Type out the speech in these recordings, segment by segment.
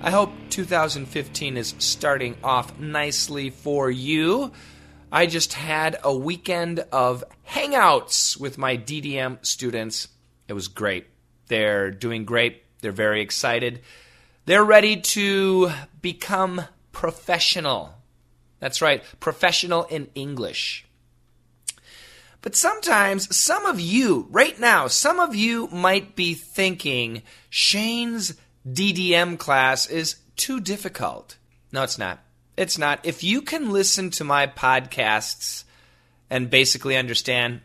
I hope 2015 is starting off nicely for you. I just had a weekend of hangouts with my DDM students. It was great. They're doing great. They're very excited. They're ready to become professional. That's right, professional in English. But sometimes, some of you, right now, some of you might be thinking Shane's DDM class is too difficult. No, it's not. It's not. If you can listen to my podcasts and basically understand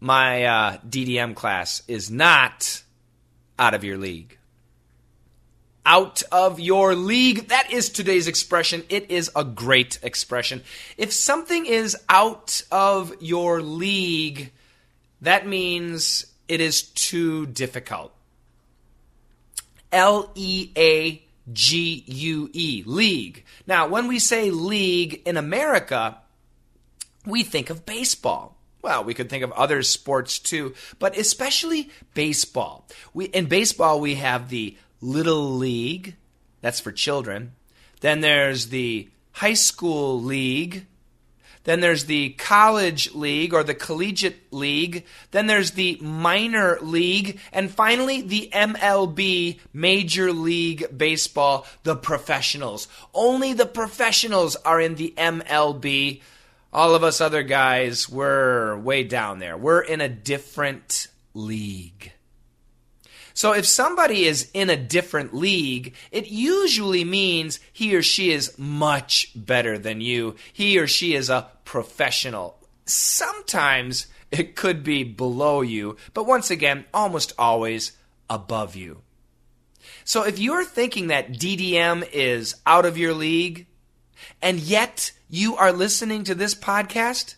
my uh, DDM class is not out of your league out of your league. That is today's expression. It is a great expression. If something is out of your league, that means it is too difficult. L E A G U E, league. Now, when we say league in America, we think of baseball. Well, we could think of other sports too, but especially baseball. We in baseball we have the Little League, that's for children. Then there's the High School League. Then there's the College League or the Collegiate League. Then there's the Minor League. And finally, the MLB, Major League Baseball, the professionals. Only the professionals are in the MLB. All of us other guys, we're way down there. We're in a different league. So if somebody is in a different league, it usually means he or she is much better than you. He or she is a professional. Sometimes it could be below you, but once again, almost always above you. So if you're thinking that DDM is out of your league, and yet you are listening to this podcast,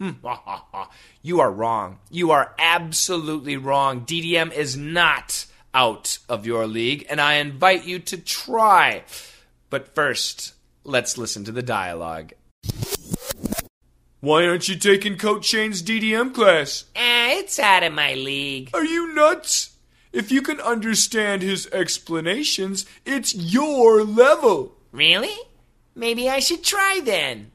you are wrong. You are absolutely wrong. DDM is not out of your league, and I invite you to try. But first, let's listen to the dialogue. Why aren't you taking Coach Shane's DDM class? Ah, it's out of my league. Are you nuts? If you can understand his explanations, it's your level. Really? Maybe I should try then.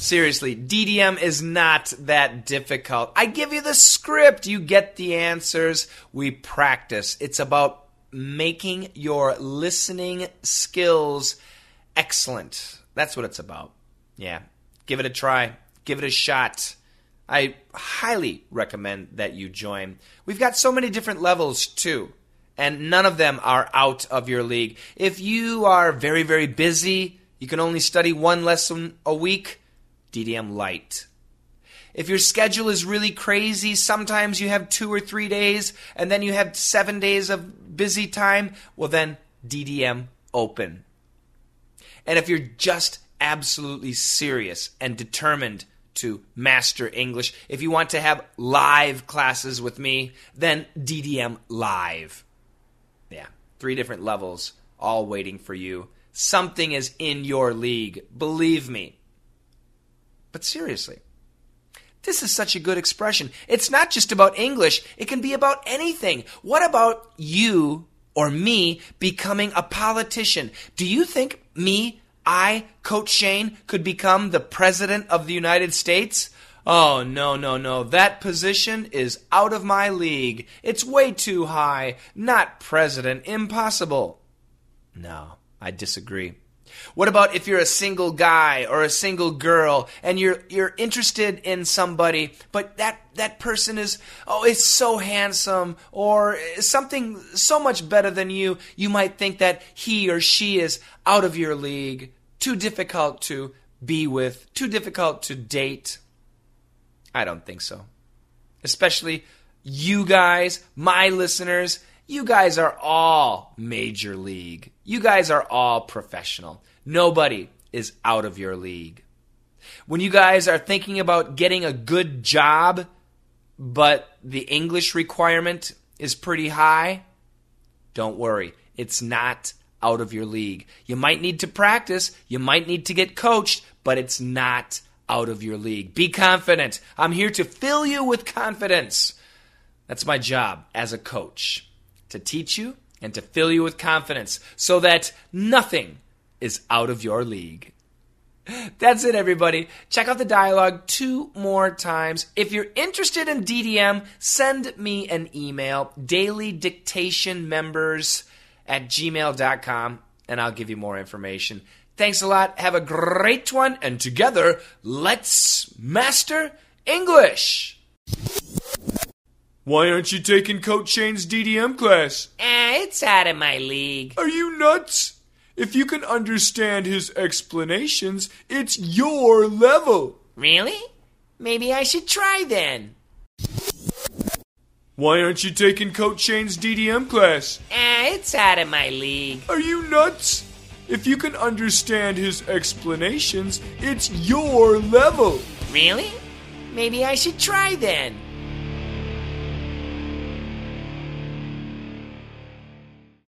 Seriously, DDM is not that difficult. I give you the script, you get the answers, we practice. It's about making your listening skills excellent. That's what it's about. Yeah. Give it a try, give it a shot. I highly recommend that you join. We've got so many different levels too, and none of them are out of your league. If you are very, very busy, you can only study one lesson a week DDM Lite. If your schedule is really crazy, sometimes you have two or three days and then you have seven days of busy time, well, then DDM Open. And if you're just absolutely serious and determined to master English, if you want to have live classes with me, then DDM Live. Yeah, three different levels, all waiting for you. Something is in your league, believe me. But seriously, this is such a good expression. It's not just about English, it can be about anything. What about you or me becoming a politician? Do you think me, I, Coach Shane, could become the President of the United States? Oh, no, no, no. That position is out of my league. It's way too high. Not president. Impossible. No, I disagree. What about if you're a single guy or a single girl and you're you're interested in somebody, but that that person is oh, is so handsome or something so much better than you, you might think that he or she is out of your league, too difficult to be with, too difficult to date. I don't think so. Especially you guys, my listeners, You guys are all major league. You guys are all professional. Nobody is out of your league. When you guys are thinking about getting a good job, but the English requirement is pretty high, don't worry. It's not out of your league. You might need to practice, you might need to get coached, but it's not out of your league. Be confident. I'm here to fill you with confidence. That's my job as a coach to teach you and to fill you with confidence so that nothing is out of your league. That's it, everybody. Check out the dialogue two more times. If you're interested in DDM, send me an email, dailydictationmembers at gmail.com, and I'll give you more information. Thanks a lot. Have a great one, and together, let's master English. Why aren't you taking Coach Shane's DDM class? Ah, it's out of my league. Are you nuts? If you can understand his explanations, it's your level. Really? Maybe I should try then. Why aren't you taking Coach Shane's DDM class? Ah, it's out of my league. Are you nuts? If you can understand his explanations, it's your level. Really? Maybe I should try then.